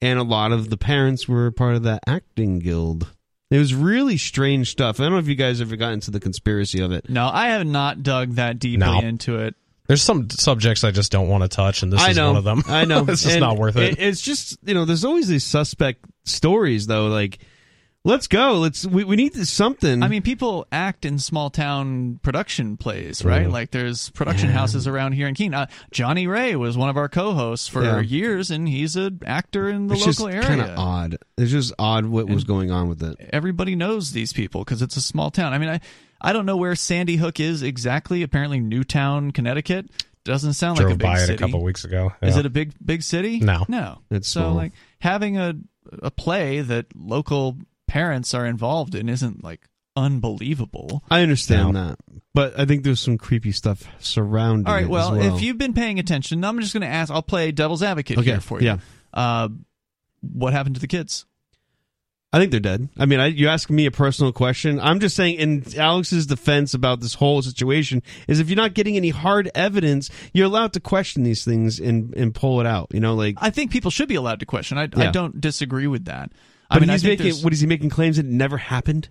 and a lot of the parents were part of that acting guild. It was really strange stuff. I don't know if you guys ever got into the conspiracy of it. No, I have not dug that deeply No. into it. There's some subjects I just don't want to touch and this I is know, one of them. I know. it's just And not worth it. It's just you know, there's always these suspect stories though. Like, let's go. Let's we, we need something. I mean, people act in small town production plays, right? Mhm. Like there's production houses around here in Keene. Uh, Johnny Ray was one of our co-hosts for Yeah. years, and he's an actor in the it's local just kind of odd. It's just odd what was going on with it. Everybody knows these people because it's a small town. I mean, I I don't know where Sandy Hook is exactly. Apparently, Newtown, Connecticut. Doesn't sound like a Drove big by it city. a couple weeks ago. Is it a big big city? No. no. It's so small. like having a a play that local parents are involved in isn't like unbelievable. I understand No. that, but I think there's some creepy stuff surrounding. All right, it as well, well, if you've been paying attention, I'm just going to ask. I'll play devil's advocate Okay, here for you. yeah. Uh, what happened to the kids? I think they're dead. I mean, I, you ask me a personal question. I'm just saying, in Alex's defense about this whole situation, is if you're not getting any hard evidence, you're allowed to question these things and and pull it out. You know, like I think people should be allowed to question. I, I don't disagree with that. But I mean, he's making there's- what is he making claims that it never happened?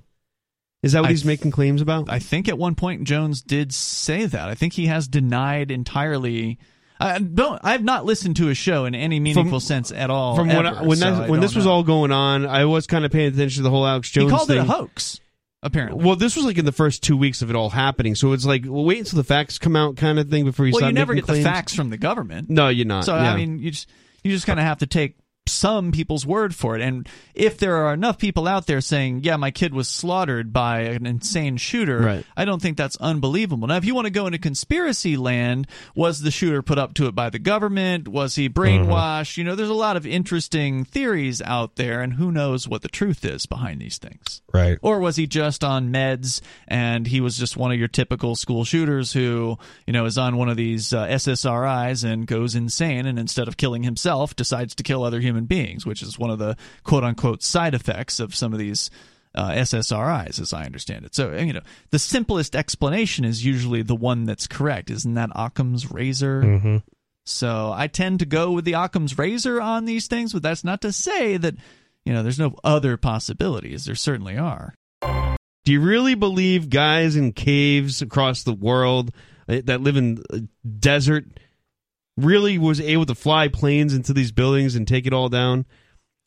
Is that what I he's making claims about? I think at one point Jones did say that. I think he has denied entirely. I don't. I've not listened to a show in any meaningful sense at all. From when I, when so that, when this was all going on, I was kind of paying attention to the whole Alex Jones. he called thing. it a hoax. Apparently, Well, this was like in the first two weeks of it all happening, so it's like well, wait until the facts come out, kind of thing, before you well, start you never get the facts from the government. No, you're not. So yeah. I mean, you just you just kind of have to take some people's word for it. And if there are enough people out there saying, "Yeah, my kid was slaughtered by an insane shooter," Right. I don't think that's unbelievable. Now, if you want to go into conspiracy land, was the shooter put up to it by the government? Was he brainwashed? You know, there's a lot of interesting theories out there, and who knows what the truth is behind these things. Right. Or was he just on meds and he was just one of your typical school shooters who, you know, is on one of these uh, SSRIs and goes insane and instead of killing himself decides to kill other human beings, which is one of the quote unquote side effects of some of these uh, SSRIs, as I understand it. So, you know, the simplest explanation is usually the one that's correct. Isn't that Occam's razor? Mm-hmm. So I tend to go with the Occam's razor on these things, but that's not to say that, you know, there's no other possibilities. There certainly are. Do you really believe guys in caves across the world uh, that live in uh, desert really was able to fly planes into these buildings and take it all down?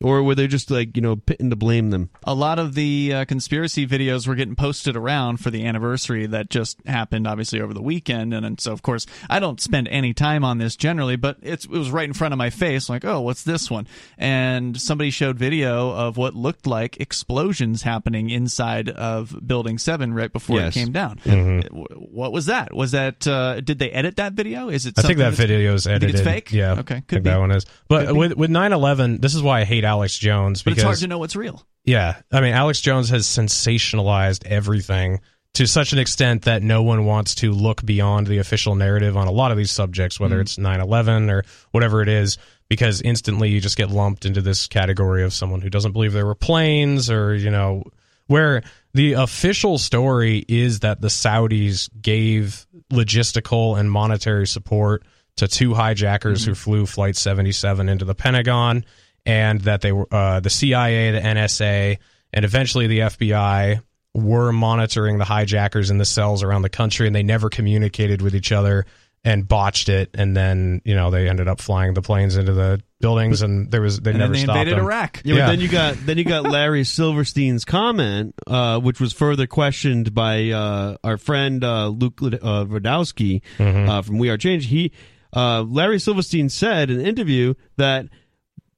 Or were they just like, you know, pitting to blame them? a lot of the uh, conspiracy videos were getting posted around for the anniversary that just happened obviously over the weekend and, and so of course i don't spend any time on this generally but it's, it was right in front of my face like oh what's this one and somebody showed video of what looked like explosions happening inside of building 7 right before Yes. it came down W- what was that was that uh, did they edit that video is it I think that video is you think edited. it's fake Yeah. okay I could think be that one is. But with with 9/11, this is why I hate Alex Jones but because it's hard to know what's real. Yeah, I mean, Alex Jones has sensationalized everything to such an extent that no one wants to look beyond the official narrative on a lot of these subjects, whether mm-hmm. it's 9 11 or whatever it is, because instantly you just get lumped into this category of someone who doesn't believe there were planes or, you know, where the official story is that the Saudis gave logistical and monetary support to two hijackers mm-hmm. who flew Flight 77 into the Pentagon, and that they were uh, the CIA, the NSA, and eventually the FBI were monitoring the hijackers in the cells around the country, and they never communicated with each other and botched it, and then you know they ended up flying the planes into the buildings, and there was they and never then they stopped invaded them. iraq Yeah, Yeah. but then you got then you got Larry Silverstein's comment, uh, which was further questioned by uh, our friend uh, Luke uh, Rudkowski uh, from We Are Change. He uh, Larry Silverstein said in an interview that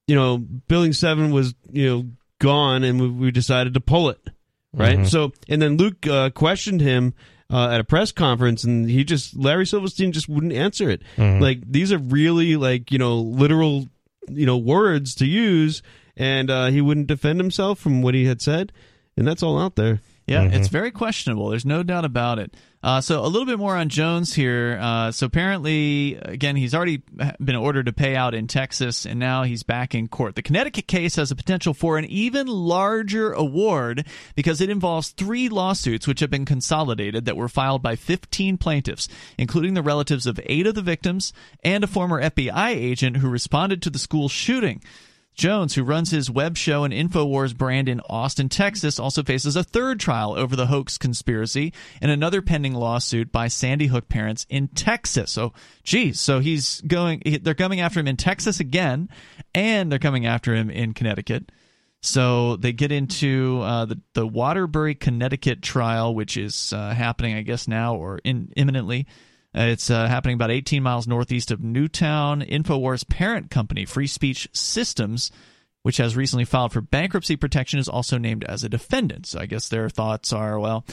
you know Building Seven was you know gone, and we, we decided to pull it. Right. So and then Luke uh, questioned him. Uh, at a press conference, and he just Larry Silverstein just wouldn't answer it. Like these are really like you know literal you know words to use and uh, he wouldn't defend himself from what he had said and that's all out there Yeah, it's very questionable. There's no doubt about it. Uh, so a little bit more on Jones here. Uh, so apparently, again, he's already been ordered to pay out in Texas, and now he's back in court. The Connecticut case has a potential for an even larger award because it involves three lawsuits which have been consolidated that were filed by 15 plaintiffs, including the relatives of eight of the victims and a former FBI agent who responded to the school shooting. Jones, who runs his web show and InfoWars brand in Austin, Texas, also faces a third trial over the hoax conspiracy and another pending lawsuit by Sandy Hook parents in Texas. So, geez, so he's going, they're coming after him in Texas again, and they're coming after him in Connecticut. So they get into uh, the the Waterbury, Connecticut trial, which is uh, happening, I guess, now or in, imminently. Uh, it's uh, happening about 18 miles northeast of Newtown. Infowars parent company, Free Speech Systems, which has recently filed for bankruptcy protection, is also named as a defendant. So I guess their thoughts are, well,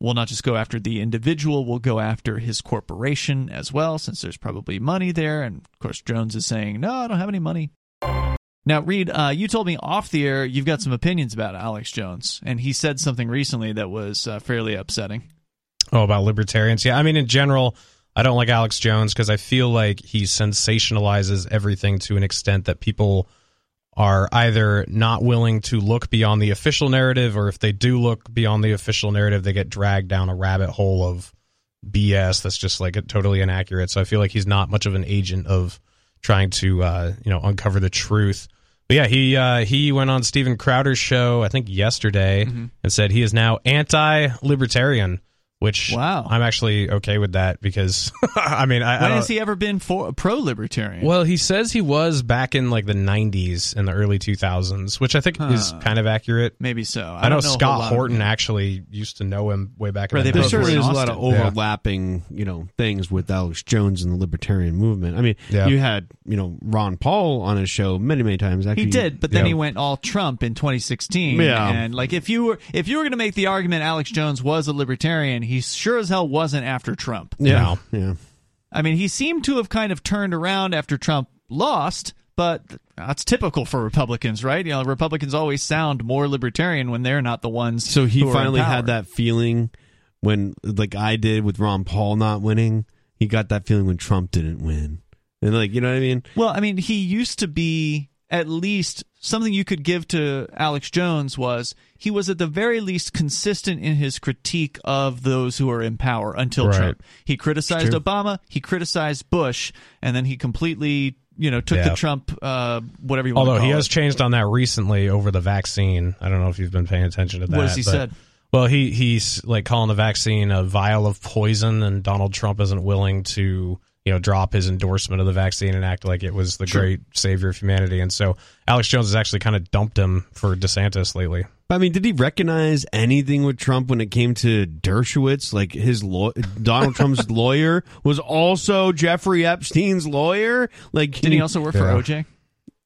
we'll not just go after the individual, we'll go after his corporation as well, since there's probably money there. And of course, Jones is saying, no, I don't have any money. Now, Reed, uh, you told me off the air you've got some opinions about Alex Jones, and he said something recently that was uh, fairly upsetting. Oh, about libertarians. Yeah, I mean, in general, I don't like Alex Jones because I feel like he sensationalizes everything to an extent that people are either not willing to look beyond the official narrative, or if they do look beyond the official narrative, they get dragged down a rabbit hole of BS that's just like totally inaccurate. So I feel like he's not much of an agent of trying to uh, you know uncover the truth. But yeah, he uh, he went on Steven Crowder's show I think yesterday Mm-hmm. and said he is now anti-libertarian, which Wow. I'm actually okay with that because I mean I, I When don't- has he ever been for pro-libertarian? well, he says he was back in like the 90s and the early 2000s, which I think is kind of accurate. Maybe so. I, don't know, Scott Horton actually used to know him way back Right, in they the There both were certainly is a lot of Austin. Yeah. overlapping, you know, things with Alex Jones and the libertarian movement. I mean, Yeah. you had, you know, Ron Paul on his show many, many times. Actually, He did, but then Yeah. he went all Trump in 2016. Yeah. and like if you were if you were going to make the argument Alex Jones was a libertarian, he sure as hell wasn't after Trump. Yeah, yeah. I mean, he seemed to have kind of turned around after Trump lost, but that's typical for Republicans, right? You know, Republicans always sound more libertarian when they're not the ones. So he who are in finally power. had that feeling when, like I did with Ron Paul not winning. He got that feeling when Trump didn't win, and like you know what I mean. Well, I mean, he used to be at least something you could give to Alex Jones was he was at the very least consistent in his critique of those who are in power until Right. Trump. He criticized. Obama, he criticized Bush, and then he completely, you know, took Yeah. the Trump uh, whatever you want Although he has changed on that recently over the vaccine. I don't know if you've been paying attention to that. What has he but- said? Well, he he's like calling the vaccine a vial of poison, and Donald Trump isn't willing to you know drop his endorsement of the vaccine and act like it was the great savior of humanity. And so Alex Jones has actually kind of dumped him for DeSantis lately. I mean, did he recognize anything with Trump when it came to Dershowitz? Like his law- Donald Trump's lawyer was also Jeffrey Epstein's lawyer. Like, Did he also work for OJ?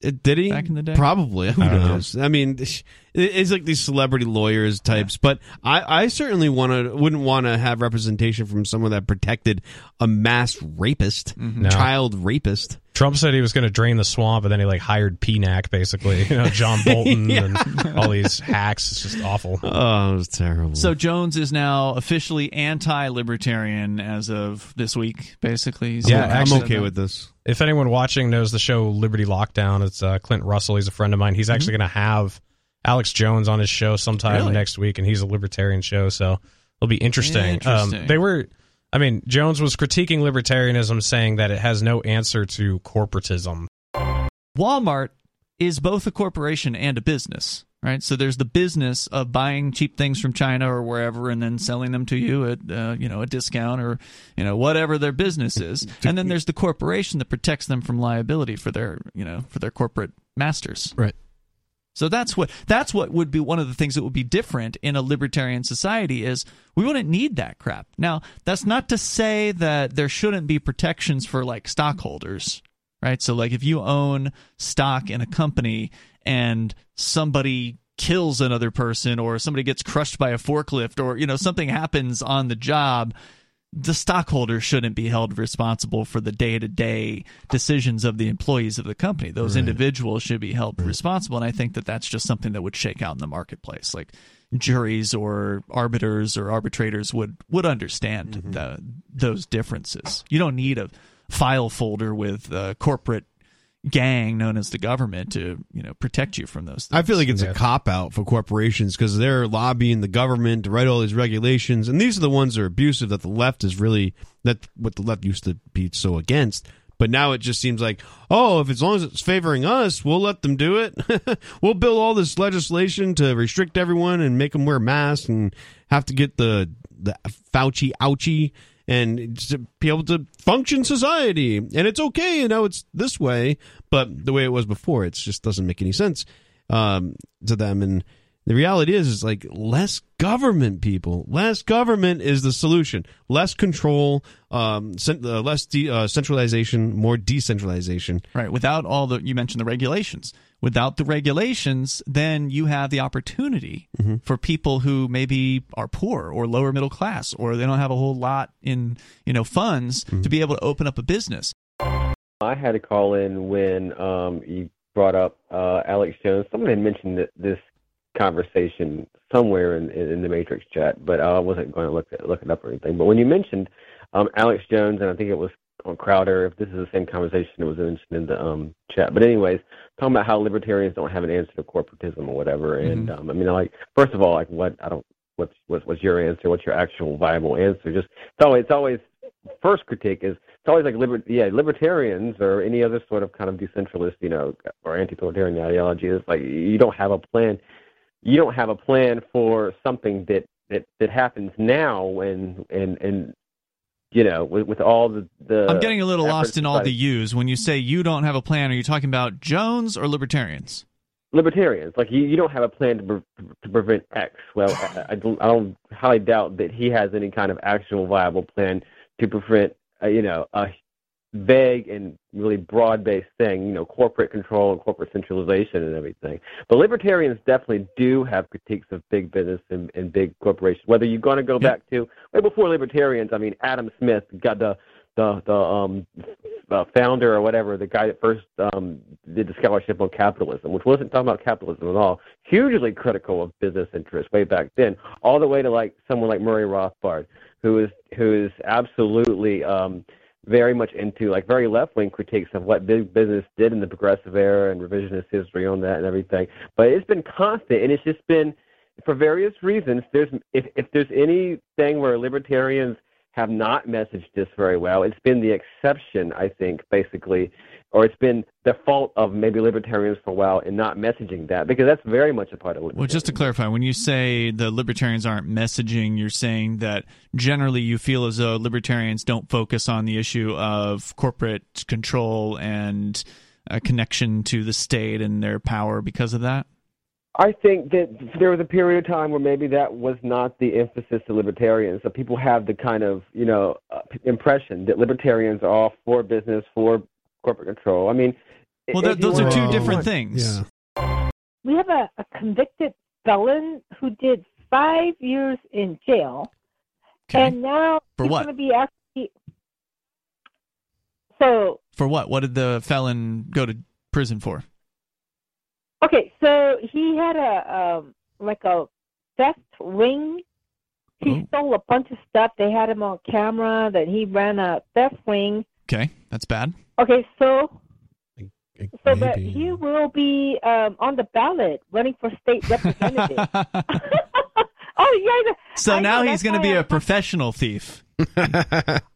Did he back in the day? Probably. Who I don't know. knows? I mean, it- it's like these celebrity lawyers types. But I, I certainly want to wouldn't want to have representation from someone that protected a mass rapist, Mm-hmm. No. child rapist. Trump said he was going to drain the swamp, and then he like hired PNAC, basically, you know, John Bolton and all these hacks. It's just awful. Oh, it was terrible. So Jones is now officially anti-libertarian as of this week. Basically, He's Yeah, I'm okay with this. if anyone watching knows the show Liberty Lockdown, it's uh, Clint Russell. He's a friend of mine. He's actually going to have Alex Jones on his show sometime Really? next week, and he's a libertarian show, so it'll be interesting. Interesting. Um, they were, I mean, Jones was critiquing libertarianism, saying that it has no answer to corporatism. Walmart is both a corporation and a business, right? So there's the business of buying cheap things from China or wherever and then selling them to you at uh, you know a discount or you know whatever their business is, and then there's the corporation that protects them from liability for their you know for their corporate masters. Right. So that's what that's what would be one of the things that would be different in a libertarian society is we wouldn't need that crap. Now, that's not to say that there shouldn't be protections for like stockholders, right? So like if you own stock in a company and somebody kills another person or somebody gets crushed by a forklift or you know something happens on the job, the stockholder shouldn't be held responsible for the day-to-day decisions of the employees of the company. Those individuals should be held responsible and i think that that's just something that would shake out in the marketplace. Like juries or arbiters or arbitrators would would understand mm-hmm. the, those differences. You don't need a file folder with a corporate gang known as the government to you know protect you from those things. I feel like it's Yeah. a cop out for corporations because they're lobbying the government to write all these regulations, and these are the ones that are abusive that the left is really that what the left used to be so against. But now it just seems like, oh, if as long as it's favoring us, we'll let them do it. we'll build all this legislation to restrict everyone and make them wear masks and have to get the the Fauci ouchie and to be able to function society. And it's okay, you know, it's this way, but the way it was before, it just doesn't make any sense um, to them. And the reality is, is like less government, people. Less government is the solution. Less control, um, cent- uh, less de- uh, centralization, more decentralization. Right. Without all the you mentioned the regulations. Without the regulations, then you have the opportunity for people who maybe are poor or lower middle class or they don't have a whole lot in, you know, funds to be able to open up a business. I had to call in when um, you brought up uh, Alex Jones. Someone had mentioned that this conversation somewhere in, in the Matrix chat, but I wasn't going to look it, look it up or anything. But when you mentioned um, Alex Jones, and I think it was on Crowder if this is the same conversation that was mentioned in the um, chat. But anyways, talking about how libertarians don't have an answer to corporatism or whatever. And Mm-hmm. um, I mean, like first of all, like what I don't what's what's what's your answer? What's your actual viable answer? Just it's always it's always first critique is it's always like liber- yeah libertarians or any other sort of kind of decentralist you know or anti-authoritarian ideology is like you don't have a plan you don't have a plan for something that that that happens now and and and you know with, with all the the I'm getting a little lost in all the U's. When you say you don't have a plan, are you talking about Jones or libertarians? libertarians like you, you don't have a plan to, pre- to prevent X. Well, I, I don't I don't highly doubt that he has any kind of actual viable plan to prevent uh, you know a vague and really broad-based thing, you know, corporate control and corporate centralization and everything. But libertarians definitely do have critiques of big business and, and big corporations. Whether you're going to go Yeah. back to way before libertarians, I mean, Adam Smith got the the the um uh, founder or whatever, the guy that first um did the scholarship on capitalism, which wasn't talking about capitalism at all. Hugely critical of business interests way back then, all the way to like someone like Murray Rothbard, who is who is absolutely um very much into like very left wing critiques of what big business did in the progressive era and revisionist history on that and everything. But it's been constant and it's just been for various reasons. There's if if there's anything where libertarians have not messaged this very well, it's been the exception, I think, basically, or it's been the fault of maybe libertarians for a while in not messaging that because that's very much a part of Well, just to clarify, when you say the libertarians aren't messaging, you're saying that generally you feel as though libertarians don't focus on the issue of corporate control and a connection to the state and their power because of that. I think that there was a period of time where maybe that was not the emphasis to libertarians. So people have the kind of you know uh, impression that libertarians are all for business, for corporate control. I mean, Well, if th- you those are two Whoa. different things. Yeah. We have a, a convicted felon who did five years in jail, Okay. and now For he's what? going to be actually. So For what? What did the felon go to prison for? Okay, so he had a um, like a theft ring. He Oh. stole a bunch of stuff. They had him on camera. That he ran a theft ring. Okay, that's bad. Okay, so so that he will be um, on the ballot running for state representative. oh yeah. so I now know, he's going to be I'm a professional thief.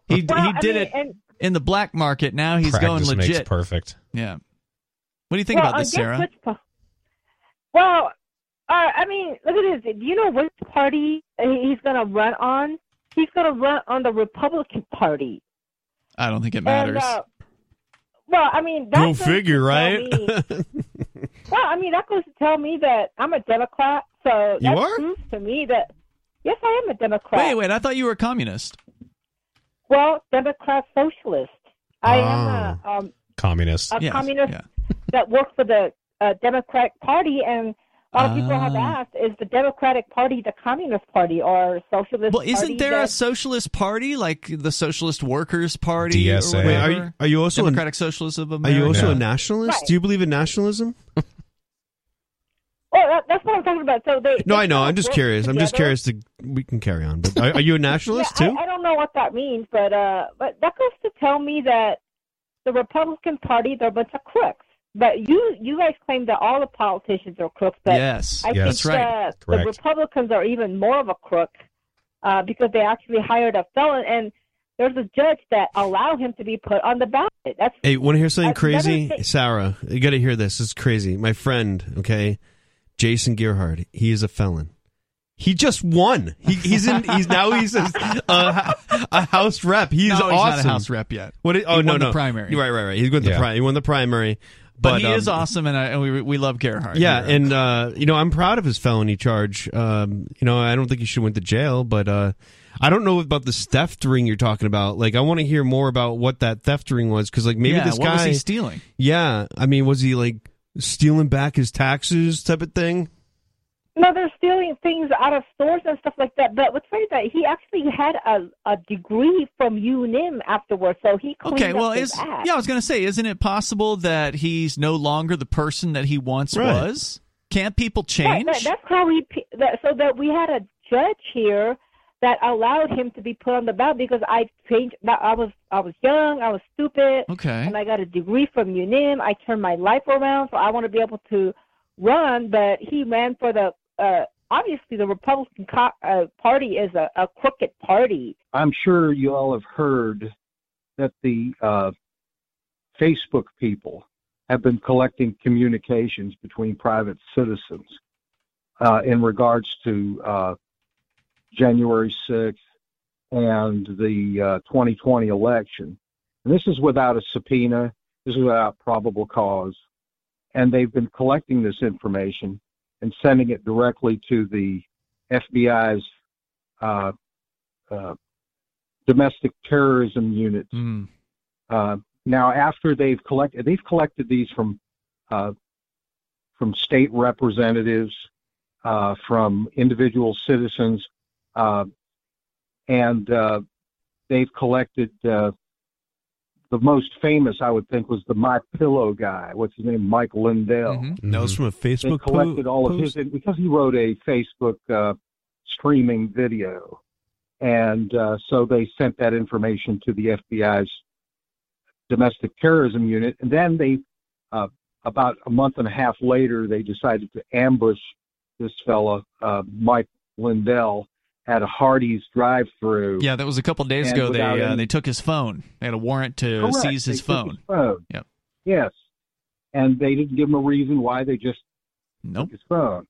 He Well, he I did mean, it And, in the black market. Now he's going Practice makes legit. perfect. Yeah. What do you think well, about this, Sarah? which pa- well, uh, I mean, look at this. Do you know which party he's going to run on? He's going to run on the Republican Party. I don't think it matters. And, uh, well, I mean, that Go figure, right? me- well, I mean, that goes to tell me that I'm a Democrat. So You that are? proves to me that yes, I am a Democrat. wait, wait. I thought you were a communist. Well, Democrat socialist. I Ah. am a, um, Communist. a Yes, communist yeah. that works for the uh, Democratic Party, and a lot of people have Ah. asked, is the Democratic Party the Communist Party or Socialist Well, isn't there a socialist party like the Socialist Workers Party? DSA. Or Wait, are you, are you also a, Democratic Socialists of a? are you also Yeah. a nationalist? Right. Do you believe in nationalism? Well, that, that's what I'm talking about. So they. No, they I know. I'm just work curious. I'm just curious to. We can carry on, but are, are you a nationalist yeah, too? I, I don't know what that means, but uh, but that goes to tell me that the Republican Party they're a bunch of crooks. But you you guys claim that all the politicians are crooks, but yes, I Yes. think that's right. that the Republicans are even more of a crook uh, because they actually hired a felon, and there's a judge that allowed him to be put on the ballot. That's Hey, want to hear something crazy? seen- Sarah, you got to hear this. It's crazy. My friend, okay, Jason Gerhard, he is a felon. He just won. He, he's in. He's now he's a, a, a house rep. He's no, he's awesome. not a House rep yet. What? Is, oh He no, won the no primary. Right, right, right. He's going to the Yeah. pri- He won the primary. But, But, he is um, awesome, and, I, and we we love Gerhard. Yeah, here. and uh, you know I'm proud of his felony charge. Um, you know I don't think he should went to jail, but uh, I don't know about the theft ring you're talking about. Like I want to hear more about what that theft ring was because like maybe yeah, this what guy. was he stealing? yeah, I mean, was he like stealing back his taxes type of thing? No, they're stealing things out of stores and stuff like that. But what's funny is that he actually had a a degree from UNIM afterwards, so he cleaned Okay, up well, his is act. yeah, I was going to say, isn't it possible that he's no longer the person that he once Right. was? Can't people Right, change? right, that's how we. That, so that we had a judge here that allowed him to be put on the ballot because I changed. I was I was young, I was stupid, Okay. and I got a degree from UNIM. I turned my life around, so I want to be able to run. But he ran for the uh, obviously the Republican co- uh, Party is a, a crooked party. I'm sure you all have heard that the uh, Facebook people have been collecting communications between private citizens uh, in regards to uh, January 6th and the uh, 2020 election. And this is without a subpoena, this is without probable cause. And they've been collecting this information and sending it directly to the FBI's uh, uh, domestic terrorism units. Mm. Uh, now, after they've collected, they've collected these from uh, from state representatives, uh, from individual citizens, uh, and uh, they've collected uh, the most famous, I would think, was the My Pillow guy. What's his name? Mike Lindell. Mhm. That was from a They Facebook collected po- all of post? his because he wrote a Facebook uh, streaming video, and uh, so they sent that information to the FBI's domestic terrorism unit, and then they, uh, about a month and a half later, they decided to ambush this fella, uh, Mike Lindell, at a Hardee's drive-through. Yeah, that was a couple days ago. They uh, any- they took his phone. They had a warrant to Correct. seize They his took phone. His phone. Yep. Yes, and they didn't give him a reason why. They just Nope. took his phone.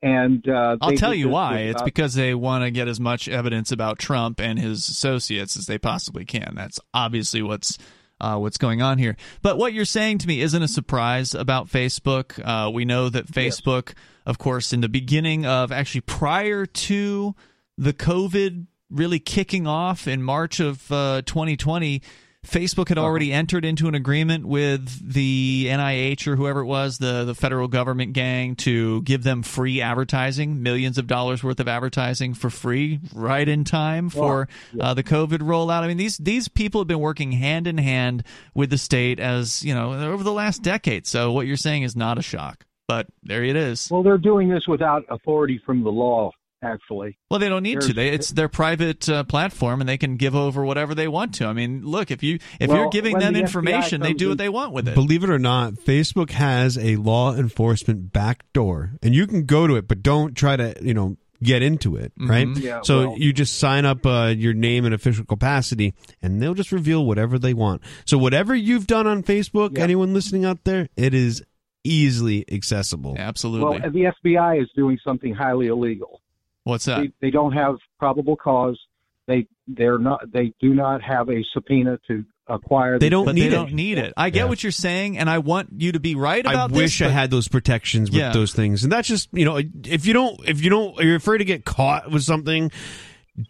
And uh, I'll tell you why. It's because they want to get as much evidence about Trump and his associates as they possibly can. That's obviously what's uh, what's going on here. But what you're saying to me isn't a surprise about Facebook. Uh, we know that Facebook, of course, in the beginning of actually prior to the COVID really kicking off in March of uh, 2020. Facebook had already entered into an agreement with the NIH or whoever it was, the, the federal government gang, to give them free advertising, millions of dollars worth of advertising for free, right in time for uh, the COVID rollout. I mean, these these people have been working hand in hand with the state as you know over the last decade. So what you're saying is not a shock, but there it is. Well, they're doing this without authority from the law, actually. Well, they don't need to. They, it's their private uh, platform, and they can give over whatever they want to. I mean, look if you if Well, you're giving them the information, they do what they want with it. Believe it or not, Facebook has a law enforcement back door, and you can go to it, but don't try to, you know, get into it, right? Mhm. Yeah, so well- you just sign up uh, your name and official capacity, and they'll just reveal whatever they want. So whatever you've done on Facebook, Yeah. anyone listening out there, it is easily accessible. Absolutely. Well, the FBI is doing something highly illegal. What's that? They, they don't have probable cause. They they're not. They do not have a subpoena to acquire. They don't need they it. don't need it. I get Yeah. what you're saying, and I want you to be right I about wish this. I but- had those protections with Yeah. those things, and that's just you know, if you don't, if you don't, you're afraid to get caught with something,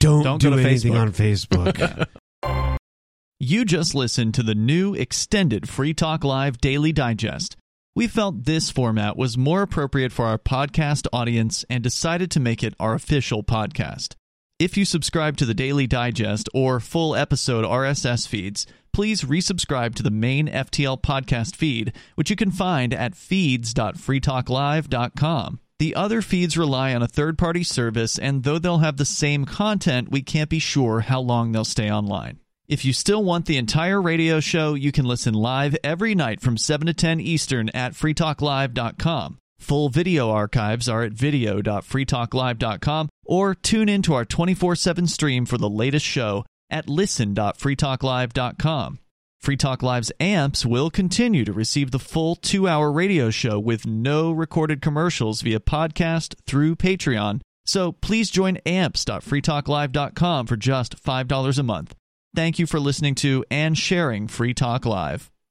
don't, Don't do anything Facebook. on Facebook. You just listened to the new extended Free Talk Live Daily Digest. We felt this format was more appropriate for our podcast audience and decided to make it our official podcast. If you subscribe to the Daily Digest or full episode RSS feeds, please resubscribe to the main FTL podcast feed, which you can find at feeds.freetalklive.com. The other feeds rely on a third party service, and though they'll have the same content, we can't be sure how long they'll stay online. If you still want the entire radio show, you can listen live every night from 7 to 10 Eastern at freetalklive.com. Full video archives are at video.freetalklive.com or tune in to our 24 7 stream for the latest show at listen.freetalklive.com. Free Talk Live's amps will continue to receive the full two hour radio show with no recorded commercials via podcast through Patreon. So please join amps.freetalklive.com for just $5 a month. Thank you for listening to and sharing Free Talk Live.